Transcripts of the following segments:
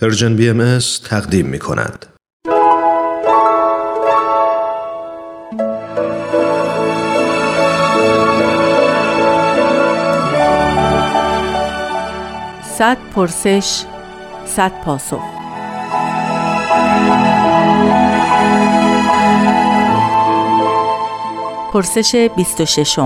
پرژن بی ام تقدیم می کند. صد پرسش صد پاسخ پرسش 26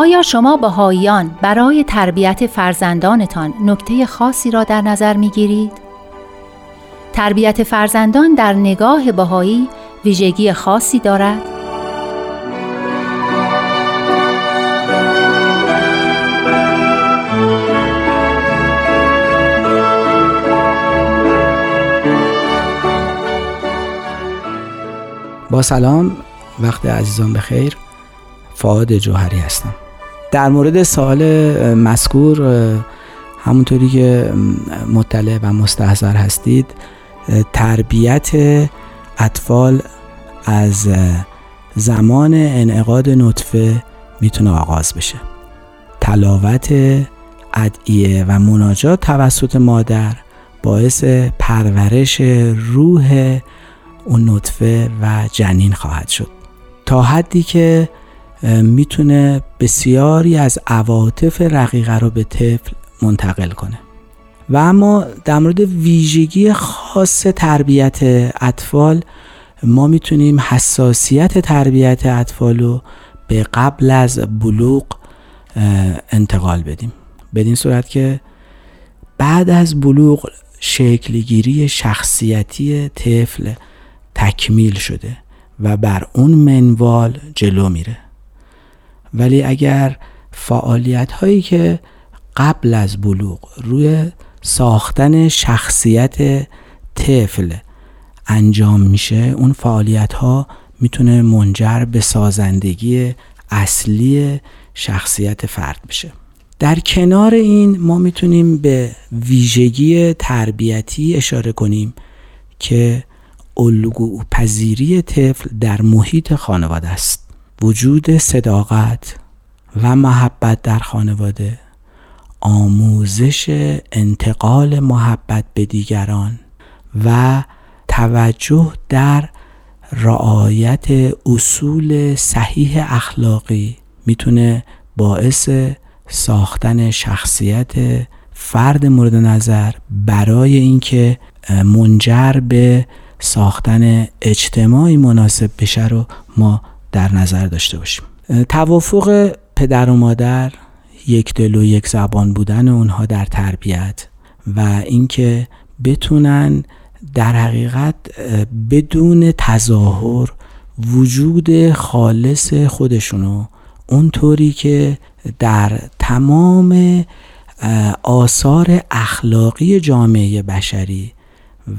آیا شما بهاییان برای تربیت فرزندانتان نکته خاصی را در نظر می گیرید؟ تربیت فرزندان در نگاه بهایی ویژگی خاصی دارد؟ با سلام وقت عزیزان بخیر فعاد جوهری هستم در مورد سوال مذکور همونطوری که مطلع و مستحضر هستید تربیت اطفال از زمان انعقاد نطفه می‌تونه آغاز بشه. تلاوت ادعیه و مناجات توسط مادر باعث پرورش روح اون نطفه و جنین خواهد شد. تا حدی که می‌تونه بسیاری از عواطف رقیقه رو به طفل منتقل کنه. و اما در مورد ویژگی خاص تربیت اطفال ما می‌تونیم حساسیت تربیت اطفال رو به قبل از بلوغ انتقال بدیم. بدین صورت که بعد از بلوغ شکلگیری شخصیتی طفل تکمیل شده و بر اون منوال جلو میره. ولی اگر فعالیت هایی که قبل از بلوغ روی ساختن شخصیت طفل انجام میشه اون فعالیت ها می‌تونه منجر به سازندگی اصلی شخصیت فرد بشه. در کنار این ما می‌تونیم به ویژگی تربیتی اشاره کنیم که الگو پذیری طفل در محیط خانواده است. وجود صداقت و محبت در خانواده آموزش انتقال محبت به دیگران و توجه در رعایت اصول صحیح اخلاقی می‌تونه باعث ساختن شخصیت فرد مورد نظر برای اینکه منجر به ساختن اجتماعی مناسب بشه رو ما در نظر داشته باشیم. توافق پدر و مادر یک دل و یک زبان بودن اونها در تربیت و اینکه بتونن در حقیقت بدون تظاهر وجود خالص خودشونو اونطوری که در تمام آثار اخلاقی جامعه بشری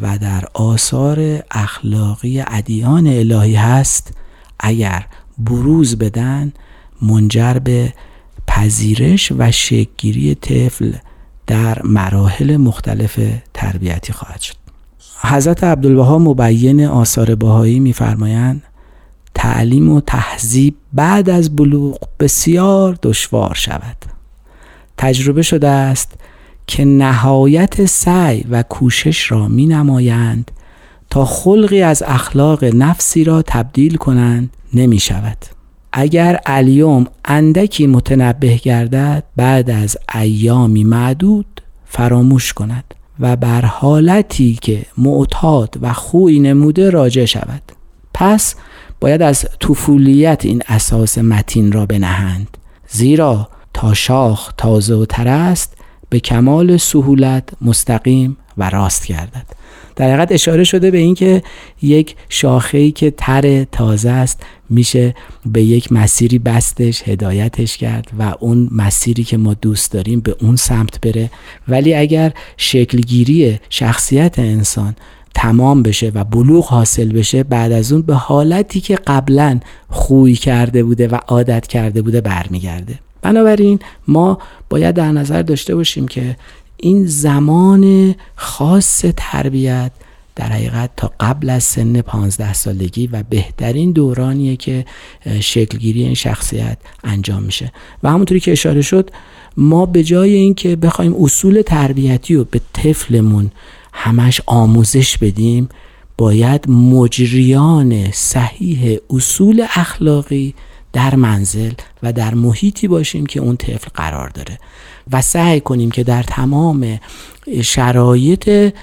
و در آثار اخلاقی ادیان الهی هست اگر بروز بدن منجر به پذیرش و شکگیری طفل در مراحل مختلف تربیتی خواهد شد. حضرت عبدالبها مبین آثار بهایی میفرمایند تعلیم و تهذیب بعد از بلوغ بسیار دشوار شود. تجربه شده است که نهایت سعی و کوشش را می نمایند تا خلقی از اخلاق نفسی را تبدیل کنند نمی شود. اگر الیوم اندکی متنبه گردد بعد از ایامی معدود فراموش کند و بر حالتی که معتاد و خوی نموده راجع شود. پس باید از طفولیت این اساس متین را بنهند. زیرا تا شاخ تازه و تر است به کمال سهولت مستقیم و راست گردد. در حقیقت اشاره شده به اینکه یک شاخه‌ای که تر تازه است میشه به یک مسیری بستش هدایتش کرد و اون مسیری که ما دوست داریم به اون سمت بره. ولی اگر شکلگیری شخصیت انسان تمام بشه و بلوغ حاصل بشه بعد از اون به حالتی که قبلا خوی کرده بوده و عادت کرده بوده برمیگرده. بنابراین ما باید در نظر داشته باشیم که این زمان خاص تربیت در حقیقت تا قبل از سن 15 سالگی و بهترین دورانیه که شکلگیری این شخصیت انجام میشه. و همونطوری که اشاره شد ما به جای اینکه بخوایم اصول تربیتی رو به طفلمون همش آموزش بدیم باید مجریان صحیح اصول اخلاقی در منزل و در محیطی باشیم که اون طفل قرار داره و سعی کنیم که در تمام شرایط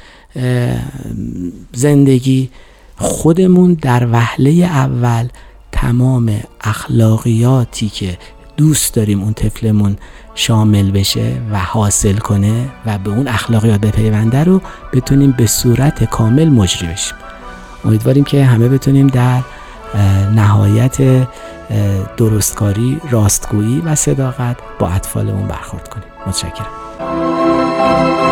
زندگی خودمون در وهله اول تمام اخلاقیاتی که دوست داریم اون طفلمون شامل بشه و حاصل کنه و به اون اخلاقیات بپیونده رو بتونیم به صورت کامل مجری بشیم. امیدواریم که همه بتونیم در نهایت درستکاری راستگویی و صداقت با اطفالمون برخورد کنیم. متشکرم.